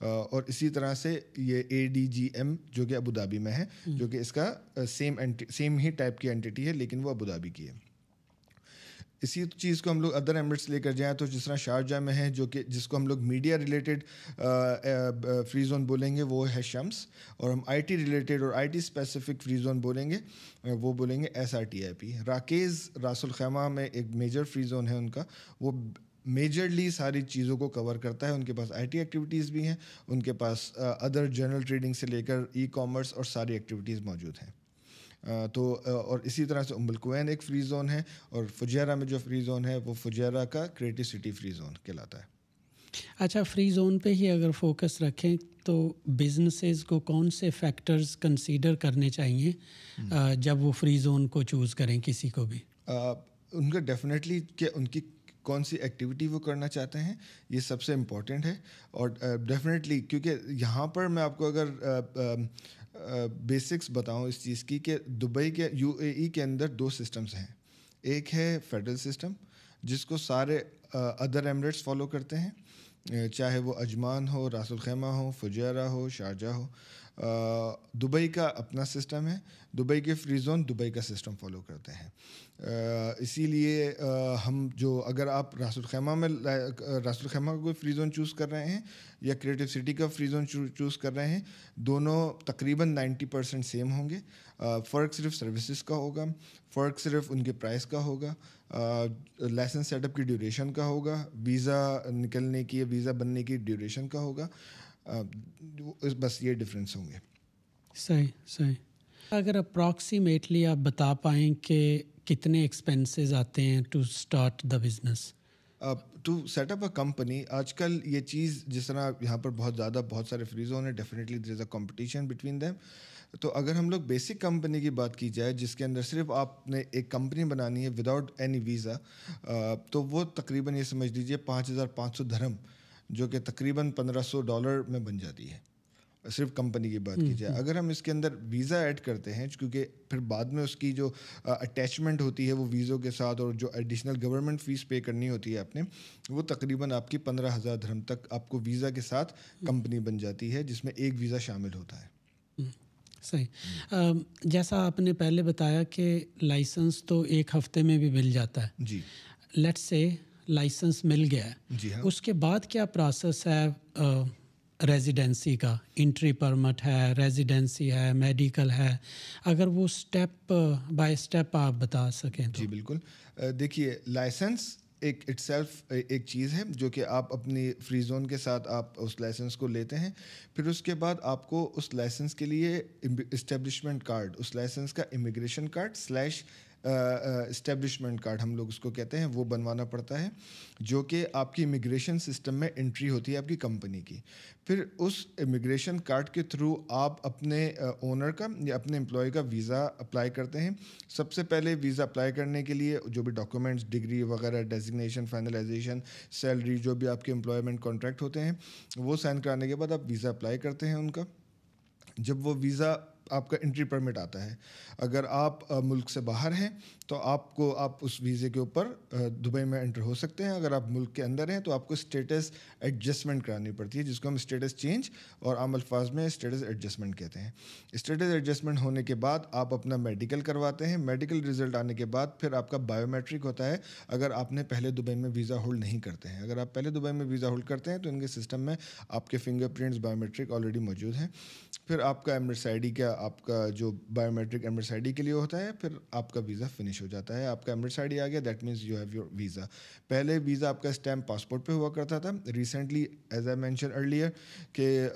اور اسی طرح سے یہ اے ڈی جی ایم جو کہ ابودھابی میں ہے، جو کہ اس کا سیم سیم ہی ٹائپ کی اینٹی ہے، لیکن وہ ابودھابی کی ہے۔ اسی چیز کو ہم لوگ ادر ایمرٹس لے کر جائیں تو جس طرح شارجہ میں ہے جو کہ جس کو ہم لوگ میڈیا ریلیٹڈ فری زون بولیں گے، وہ ہے شمس۔ اور ہم آئی ٹی ریلیٹڈ اور I T specific free zone بولیں گے، وہ بولیں گے S R T I P RAKEZ Ras Al Khaimah میں ایک میجر فری زون ہے ان کا۔ وہ میجرلی ساری چیزوں کو کور کرتا ہے۔ ان کے پاس آئی ٹی ایکٹیویٹیز بھی ہیں۔ ان کے پاس ادر جنرل ٹریڈنگ سے لے کر ای کامرس اور ساری ایکٹیویٹیز موجود ہیں۔ تو اور اسی طرح سے ام الکوین ایک فری زون ہے اور فجیرہ میں جو فری زون ہے وہ فجیرہ کا کریٹو سٹی فری زون کہلاتا ہے۔ اچھا فری زون پہ ہی اگر فوکس رکھیں تو بزنسز کو کون سے فیکٹرز کنسیڈر کرنے چاہیے جب وہ فری زون کو چوز کریں کسی کو بھی؟ ان کا ڈیفینیٹلی کہ ان کی کون سی ایکٹیویٹی وہ کرنا چاہتے ہیں یہ سب سے امپورٹنٹ ہے۔ اور ڈیفینیٹلی کیونکہ یہاں پر میں آپ کو اگر بیسکس بتاؤں اس چیز کی کہ دبئی کے یو اے ای کے اندر دو سسٹمس ہیں۔ ایک ہے فیڈرل سسٹم، جس کو سارے ادر ایمریٹس فالو کرتے ہیں۔ چاہے وہ اجمان ہو، راس الخیمہ ہو، فجیرہ ہو، شارجہ ہو۔ دبئی کا اپنا سسٹم ہے۔ دبئی کے فری زون دبئی کا سسٹم فالو کرتے ہیں۔ اسی لیے ہم جو اگر آپ راس الخیمہ میں راس الخیمہ کا کوئی فری زون چوز کر رہے ہیں یا کریٹو سٹی کا فری زون چوز کر رہے ہیں، دونوں تقریباً نائنٹی پرسینٹ سیم ہوں گے۔ فرق صرف سروسز کا ہوگا، فرق صرف ان کے پرائز کا ہوگا۔ لائسنس سیٹ اپ کی ڈیوریشن کا ہوگا۔ ویزا نکلنے کی ویزا بننے کی ڈیوریشن کا ہوگا۔ بس یہ ڈفرینس ہوں گے۔ صحیح صحیح۔ اگر اپروکسیمیٹلی آپ بتا پائیں کہ کتنے ایکسپینسز آتے ہیں to start the business to set up a company آج کل یہ چیز جس طرح یہاں پر بہت زیادہ بہت سارے فری زون ہیں definitely there is a competition between them تو اگر ہم لوگ بیسک کمپنی کی بات کی جائے جس کے اندر صرف آپ نے ایک کمپنی بنانی ہے وداؤٹ اینی ویزا تو وہ تقریباً یہ سمجھ لیجیے پانچ ہزار پانچ سو دھرم۔ جو کہ تقریباً پندرہ سو ڈالر میں بن جاتی ہے۔ صرف کمپنی کی بات کی جائے اگر ہم اس کے اندر ویزا ایڈ کرتے ہیں کیونکہ پھر بعد میں اس کی جو اٹیچمنٹ ہوتی ہے وہ ویزوں کے ساتھ اور جو ایڈیشنل گورنمنٹ فیس پے کرنی ہوتی ہے آپ نے وہ تقریباً آپ کی پندرہ ہزار دھرم تک آپ کو ویزا کے ساتھ کمپنی بن جاتی ہے جس میں ایک ویزا شامل ہوتا ہے۔ صحیح۔ جیسا آپ نے پہلے بتایا کہ لائسنس تو ایک ہفتے میں بھی مل جاتا ہے۔ جی۔ لیٹ سے لائسنس مل گیا ہے۔ جی ہاں۔ اس کے بعد کیا پروسیس ہے؟ ریزیڈنسی کا۔ انٹری پرمٹ ہے ریزیڈنسی ہے میڈیکل ہے۔ اگر وہ اسٹیپ بائی اسٹیپ آپ بتا سکیں جی بالکل۔ دیکھیے لائسنس ایک اٹ سیلف ایک چیز ہے جو کہ آپ اپنی فری زون کے ساتھ آپ اس لائسنس کو لیتے ہیں۔ پھر اس کے بعد آپ کو اس لائسنس کے لیے اسٹیبلشمنٹ کارڈ اس لائسنس کا immigration card slash establishment card ہم لوگ اس کو کہتے ہیں، وہ بنوانا پڑتا ہے، جو کہ آپ کی امیگریشن سسٹم میں انٹری ہوتی ہے آپ کی کمپنی کی۔ پھر اس امیگریشن کارڈ کے تھرو آپ اپنے اونر کا یا اپنے امپلائی کا ویزا اپلائی کرتے ہیں۔ سب سے پہلے ویزا اپلائی کرنے کے لیے جو بھی ڈاکومنٹس ڈگری وغیرہ ڈیزگنیشن فائنلائزیشن سیلری جو بھی آپ کے امپلائمنٹ کانٹریکٹ ہوتے ہیں، وہ سائن کرانے کے بعد آپ ویزا اپلائی کرتے ہیں ان کا۔ جب وہ ویزا آپ کا انٹری پرمٹ آتا ہے۔ اگر آپ ملک سے باہر ہیں تو آپ کو آپ اس ویزے کے اوپر دبئی میں انٹر ہو سکتے ہیں۔ اگر آپ ملک کے اندر ہیں تو آپ کو اسٹیٹس ایڈجسٹمنٹ کرانی پڑتی ہے، جس کو ہم اسٹیٹس چینج اور عام الفاظ میں اسٹیٹس ایڈجسٹمنٹ کہتے ہیں۔ اسٹیٹس ایڈجسٹمنٹ ہونے کے بعد آپ اپنا میڈیکل کرواتے ہیں۔ میڈیکل رزلٹ آنے کے بعد پھر آپ کا بایو میٹرک ہوتا ہے۔ اگر آپ نے پہلے دبئی میں ویزا ہولڈ نہیں کرتے ہیں۔ اگر آپ پہلے دبئی میں ویزا ہولڈ کرتے ہیں تو ان کے سسٹم میں آپ کے fingerprints biometric already موجود ہیں۔ پھر آپ کا ایمرس آئی ڈی کا آپ کا جو biometric Emirates I D کے لیے ہوتا ہے، پھر آپ کا ویزا فنش ہو جاتا ہے۔ آپ کا ایمرس آئی ڈی آ گیا that means you have your visa پہلے ویزا آپ کا اسٹیمپ پاسپورٹ پہ ہوا کرتا تھا۔ Recently as I mention earlier کہ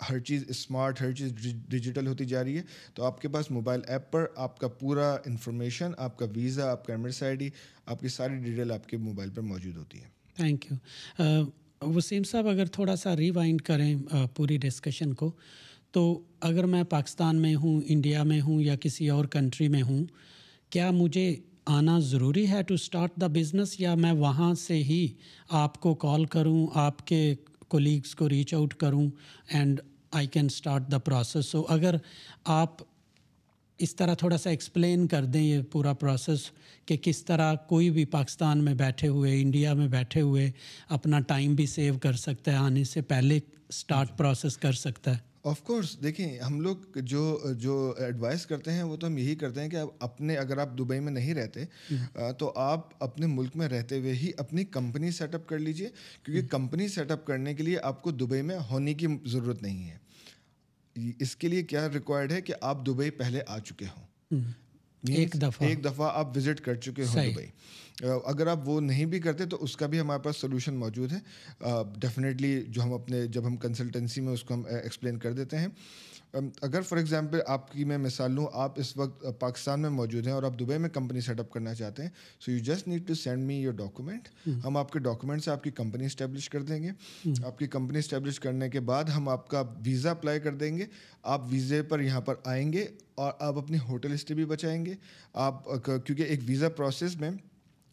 ہر چیز اسمارٹ ہر چیز ڈیجیٹل ہوتی جا رہی ہے۔ تو آپ کے پاس موبائل ایپ پر آپ کا پورا انفارمیشن آپ کا ویزا آپ کا ایمرس آئی ڈی آپ کی ساری ڈیٹیل آپ کے موبائل پر موجود ہوتی ہے۔ تھینک یو وسیم صاحب، اگر تھوڑا سا ریوائنڈ کریں پوری ڈسکشن کو۔ تو اگر میں پاکستان میں ہوں، انڈیا میں ہوں یا کسی اور کنٹری میں ہوں، کیا مجھے آنا ضروری ہے ٹو اسٹارٹ دا بزنس یا میں وہاں سے ہی آپ کو کال کروں، آپ کے کولیگس کو ریچ آؤٹ کروں and I can start the process so اگر آپ اس طرح تھوڑا سا ایکسپلین کر دیں یہ پورا پروسیس کہ کس طرح کوئی بھی پاکستان میں بیٹھے ہوئے، انڈیا میں بیٹھے ہوئے اپنا ٹائم بھی سیو کر سکتا ہے، آنے سے پہلے اسٹارٹ پروسیس کر سکتا ہے۔ آف کورس دیکھیں ہم لوگ جو جو ایڈوائس کرتے ہیں وہ تو ہم یہی کرتے ہیں کہ اپنے اگر آپ دبئی میں نہیں رہتے تو آپ اپنے ملک میں رہتے ہوئے ہی اپنی کمپنی سیٹ اپ کر لیجیے کیونکہ کمپنی سیٹ اپ کرنے کے لیے آپ کو دبئی میں ہونے کی ضرورت نہیں ہے۔ اس کے لیے کیا ریکوائرڈ ہے کہ آپ دبئی پہلے آ چکے ہوں۔ ایک دفعہ۔ ایک دفعہ آپ وزٹ کر چکے ہوں دبئی۔ اگر آپ وہ نہیں بھی کرتے تو اس کا بھی ہمارے پاس سولوشن موجود ہے۔ ڈیفینیٹلی جو ہم اپنے جب ہم کنسلٹنسی میں اس کو ہم ایکسپلین کر دیتے ہیں۔ اگر فار ایگزامپل آپ کی میں مثال لوں آپ اس وقت پاکستان میں موجود ہیں اور آپ دبئی میں کمپنی سیٹ اپ کرنا چاہتے ہیں so you just need to send me your document ہم۔ آپ کے ڈاکومنٹ سے آپ کی کمپنی اسٹیبلش کر دیں گے۔ آپ کی کمپنی اسٹیبلش کرنے کے بعد ہم آپ کا ویزا اپلائی کر دیں گے۔ آپ ویزے پر یہاں پر آئیں گے اور آپ اپنی ہوٹل اسٹے بھی بچائیں گے۔ آپ کیونکہ ایک ویزا پروسیس میں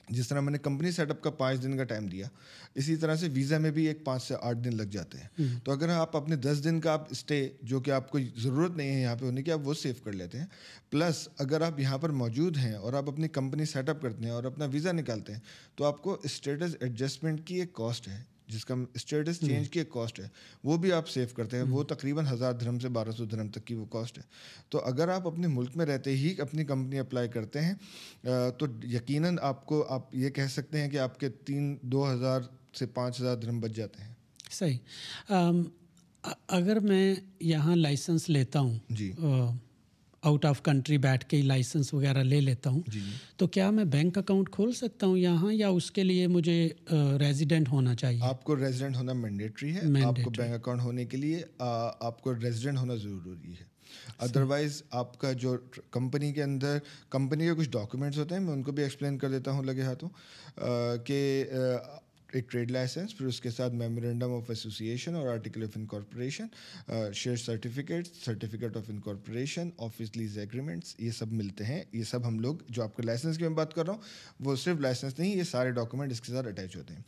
جس طرح میں نے کمپنی سیٹ اپ کا پانچ دن کا ٹائم دیا اسی طرح سے ویزا میں بھی ایک پانچ سے آٹھ دن لگ جاتے ہیں۔ تو اگر آپ اپنے دس دن کا آپ اسٹے جو کہ آپ کو ضرورت نہیں ہے یہاں پہ ہونے کی آپ وہ سیو کر لیتے ہیں۔ پلس اگر آپ یہاں پر موجود ہیں اور آپ اپنی کمپنی سیٹ اپ کرتے ہیں اور اپنا ویزا نکالتے ہیں تو آپ کو اسٹیٹس ایڈجسٹمنٹ کی ایک کاسٹ ہے۔ جس کا اسٹیٹس چینج کی ایک کاسٹ ہے۔ وہ بھی آپ سیو کرتے ہیں وہ تقریباً ہزار دھرم سے بارہ سو دھرم تک کی وہ کاسٹ ہے۔ تو اگر آپ اپنے ملک میں رہتے ہی اپنی کمپنی اپلائی کرتے ہیں تو یقیناً آپ کو آپ یہ کہہ سکتے ہیں کہ آپ کے تین دو ہزار سے پانچ ہزار دھرم بچ جاتے ہیں۔ صحیح۔ اگر میں یہاں لائسنس لیتا ہوں جی۔ آؤٹ آف کنٹری بیٹھ کے لائسنس وغیرہ لے لیتا ہوں۔ جی۔ تو کیا میں بینک اکاؤنٹ کھول سکتا ہوں یہاں یا اس کے لیے مجھے ریزیڈنٹ ہونا چاہیے؟ آپ کو ریزیڈنٹ ہونا مینڈیٹری ہے۔ آپ کو بینک اکاؤنٹ ہونے کے لیے آپ کو ریزیڈنٹ ہونا ضروری ہے۔ ادروائز آپ کا جو کمپنی کے اندر کمپنی کے کچھ ڈاکومنٹس ہوتے ہیں میں ان کو بھی ایکسپلین کر دیتا ہوں لگے ہاتھوں کہ ایک ٹریڈ لائسنس، پھر اس کے ساتھ میمورینڈم آف ایسوسیشن اور article of incorporation share certificate certificate of incorporation, office lease agreements یہ سب ملتے ہیں۔ یہ سب ہم لوگ جو آپ کے لائسنس کی میں بات کر رہا ہوں، وہ صرف لائسنس نہیں، یہ سارے ڈاکومنٹ اس کے ساتھ اٹیچ ہوتے ہیں۔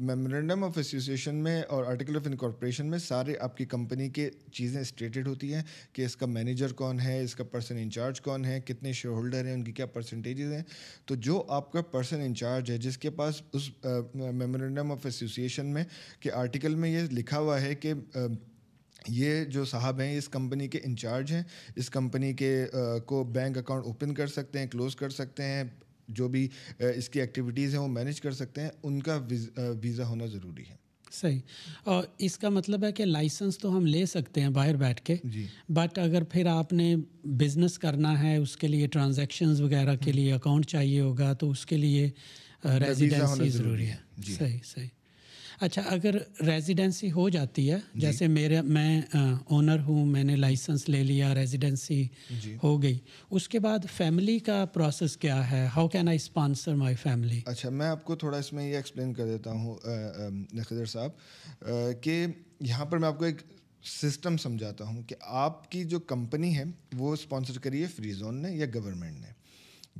میمورینڈم آف ایسوسیشن میں اور آرٹیکل آف انکارپوریشن میں سارے آپ کی کمپنی کے چیزیں اسٹیٹڈ ہوتی ہیں کہ اس کا مینیجر کون ہے، اس کا پرسن انچارج کون ہے، کتنے شیئر ہولڈر ہیں، ان کی کیا پرسنٹیجز ہیں۔ تو جو آپ کا پرسن انچارج ہے، جس کے پاس اس میمورینڈم آف ایسوسیشن میں کہ آرٹیکل میں یہ لکھا ہوا ہے کہ یہ جو صاحب ہیں اس کمپنی کے انچارج ہیں۔ اس کمپنی کے کو بینک اکاؤنٹ اوپن کر سکتے ہیں کلوز کر سکتے ہیں۔ جو بھی اس کی ایکٹیویٹیز ہیں وہ مینیج کر سکتے ہیں۔ ان کا ویزا ہونا ضروری ہے۔ صحیح۔ اور اس کا مطلب ہے کہ لائسنس تو ہم لے سکتے ہیں باہر بیٹھ کے۔ جی۔ بٹ اگر پھر آپ نے بزنس کرنا ہے اس کے لیے ٹرانزیکشنز وغیرہ کے لیے اکاؤنٹ چاہیے ہوگا تو اس کے لیے ریزیڈنسی ضروری ہے۔ جی۔ صحیح صحیح۔ اچھا اگر ریزیڈنسی ہو جاتی ہے جی۔ جیسے میرے میں اونر ہوں میں نے لائسنس لے لیا ریزیڈنسی جی۔ ہو گئی اس کے بعد فیملی کا پروسیس کیا ہے؟ How can I sponsor my family اچھا میں آپ کو تھوڑا اس میں یہ ایکسپلین کر دیتا ہوں نخدر صاحب کہ یہاں پر میں آپ کو ایک سسٹم سمجھاتا ہوں کہ آپ کی جو کمپنی ہے وہ اسپانسر کری ہے فری زون نے یا گورنمنٹ نے۔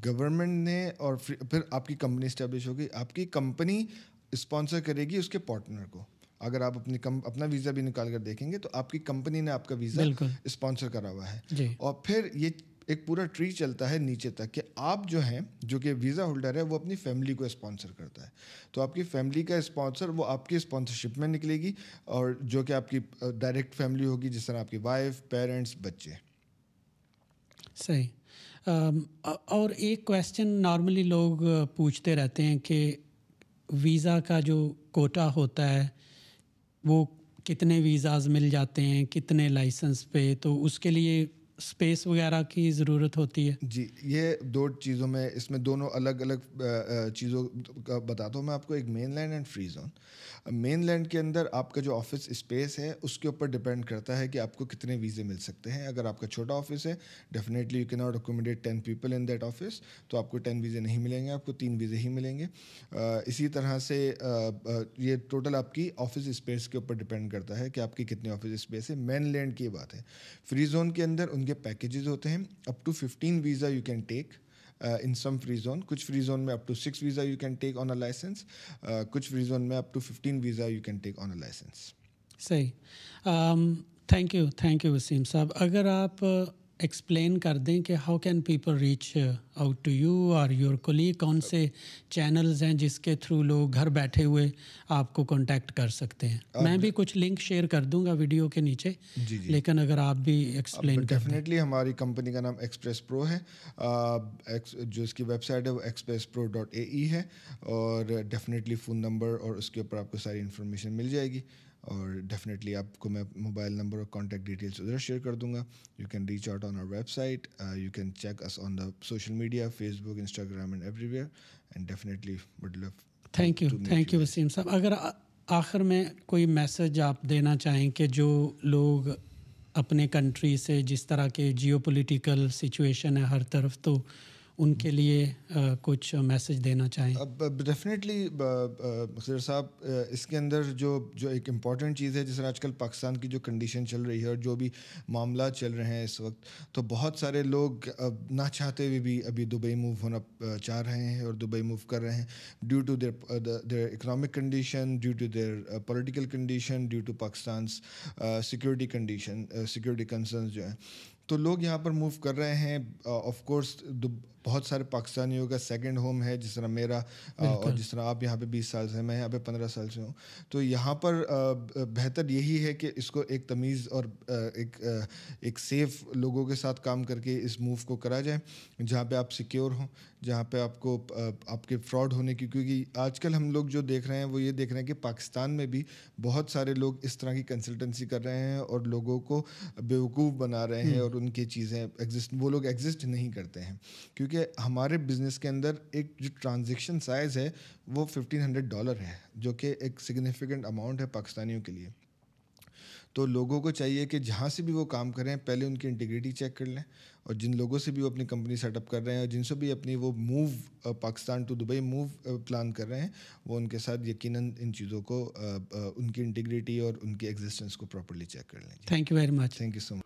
گورنمنٹ نے اور پھر آپ کی کمپنی اسٹیبلش ہوگی۔ آپ کی کمپنی اسپانسر کرے گی اس کے پارٹنر کو۔ اگر آپ اپنی کم اپنا ویزا بھی نکال کر دیکھیں گے تو آپ کی کمپنی نے آپ کا ویزا اسپانسر کرا ہوا ہے۔ جی۔ اور پھر یہ ایک پورا ٹری چلتا ہے نیچے تک کہ آپ جو ہیں جو کہ ویزا ہولڈر ہے وہ اپنی فیملی کو اسپانسر کرتا ہے۔ تو آپ کی فیملی کا اسپانسر وہ آپ کی اسپانسرشپ میں نکلے گی اور جو کہ آپ کی ڈائریکٹ فیملی ہوگی جس طرح آپ کی وائف پیرنٹس بچے۔ صحیح۔ Um, اور ایک کویشچن نارملی لوگ uh, پوچھتے رہتے ہیں کہ ویزا کا جو کوٹا ہوتا ہے، وہ کتنے ویزاز مل جاتے ہیں، کتنے لائسنس پہ؟ تو اس کے لیے اسپیس وغیرہ کی ضرورت ہوتی ہے۔ جی یہ دو چیزوں میں، اس میں دونوں الگ الگ چیزوں کا بتاتا ہوں میں آپ کو۔ ایک mainland and free zone mainland کے اندر آپ کا جو آفس اسپیس ہے، اس کے اوپر ڈپینڈ کرتا ہے کہ آپ کو کتنے ویزے مل سکتے ہیں۔ اگر آپ کا چھوٹا آفس ہے ڈیفینیٹلی یو کی not accommodate ten people in that office تو آپ کو ٹین ویزے نہیں ملیں گے، آپ کو تین ویزے ہی ملیں گے۔ اسی طرح سے یہ ٹوٹل آپ کی آفس اسپیس کے اوپر ڈپینڈ کرتا ہے کہ آپ کی کتنے آفس اسپیس ہے۔ مین لینڈ کی بات ہے۔ فری زون کے اندر ان کے پیکیجز ہوتے ہیں up to fifteen visa you can take in some free zone کچھ فری زون میں up to six visa you can take on a license کچھ فری زون میں up to fifteen visa you can take on a license صحیح. Thank you thank you Waseem sahab. اگر آپ explain کر دیں کہ how can people reach out to you اور your کولی کون سے چینلز ہیں جس کے تھرو لوگ گھر بیٹھے ہوئے آپ کو کانٹیکٹ کر سکتے ہیں؟ میں بھی کچھ لنک شیئر کر دوں گا ویڈیو کے نیچے جی جی۔ لیکن اگر آپ بھی ایکسپلین ڈیفینیٹلی ہماری کمپنی کا نام ایکسپریس پرو ہے۔ جو اس کی ویب سائٹ ہے وہ ایکسپریس پرو ڈاٹ اے ای ہے اور ڈیفینیٹلی فون نمبر اور اس کے اوپر آپ کو ساری انفارمیشن مل جائے گی۔ اور ڈیفینیٹلی آپ کو میں موبائل نمبر اور کانٹیکٹ ڈیٹیلس ادھر شیئر کر دوں گا. You can reach out on our website you can check us on the social media Facebook Instagram and everywhere and definitely would love thank you thank you Waseem sahab اگر آخر میں کوئی message آپ دینا چاہیں کہ جو لوگ اپنے کنٹری سے جس طرح کے جیو پولیٹیکل سچویشن ہے ہر طرف تو ان کے لیے کچھ میسج دینا چاہیں؟ اب ڈیفینیٹلی مخصر صاحب اس کے اندر جو جو ایک امپورٹنٹ چیز ہے، جس طرح آج کل پاکستان کی جو کنڈیشن چل رہی ہے اور جو بھی معاملات چل رہے ہیں اس وقت، تو بہت سارے لوگ نہ چاہتے ہوئے بھی ابھی دبئی موو ہونا چاہ رہے ہیں اور دبئی موو کر رہے ہیں due to their their economic condition due to their political condition due to Pakistan's security condition security concerns جو ہیں۔ تو لوگ یہاں پر موو کر رہے ہیں آف کورس بہت سارے پاکستانیوں کا سیکنڈ ہوم ہے جس طرح میرا اور جس طرح آپ یہاں پہ بیس سال سے میں یہاں پہ پندرہ سال سے ہوں۔ تو یہاں پر بہتر یہی ہے کہ اس کو ایک تمیز اور ایک ایک سیف لوگوں کے ساتھ کام کر کے اس موو کو کرا جائے جہاں پہ آپ سیکیور ہوں جہاں پہ آپ کو آپ کے فراڈ ہونے کی کیونکہ آج کل ہم لوگ جو دیکھ رہے ہیں وہ یہ دیکھ رہے ہیں کہ پاکستان میں بھی بہت سارے لوگ اس طرح کی کنسلٹنسی کر رہے ہیں اور لوگوں کو بیوقوف بنا رہے ہیں اور ان کی چیزیں ایگزسٹ وہ لوگ ایگزسٹ نہیں کرتے ہیں۔ کیونکہ ہمارے بزنس کے اندر ایک جو ٹرانزیکشن سائز ہے وہ ففٹین ہنڈریڈ ڈالر ہے جو کہ ایک سگنیفیکنٹ اماؤنٹ ہے پاکستانیوں کے لیے۔ تو لوگوں کو چاہیے کہ جہاں سے بھی وہ کام کریں پہلے ان کی انٹیگریٹی چیک کر لیں اور جن لوگوں سے بھی وہ اپنی کمپنی سیٹ اپ کر رہے ہیں اور جن سے بھی اپنی وہ move Pakistan to Dubai move plan کر رہے ہیں وہ ان کے ساتھ یقیناً ان چیزوں کو ان کی انٹیگریٹی اور ان کی ایگزسٹنس کو پراپرلی چیک کر لیں۔ Thank you very much thank you so much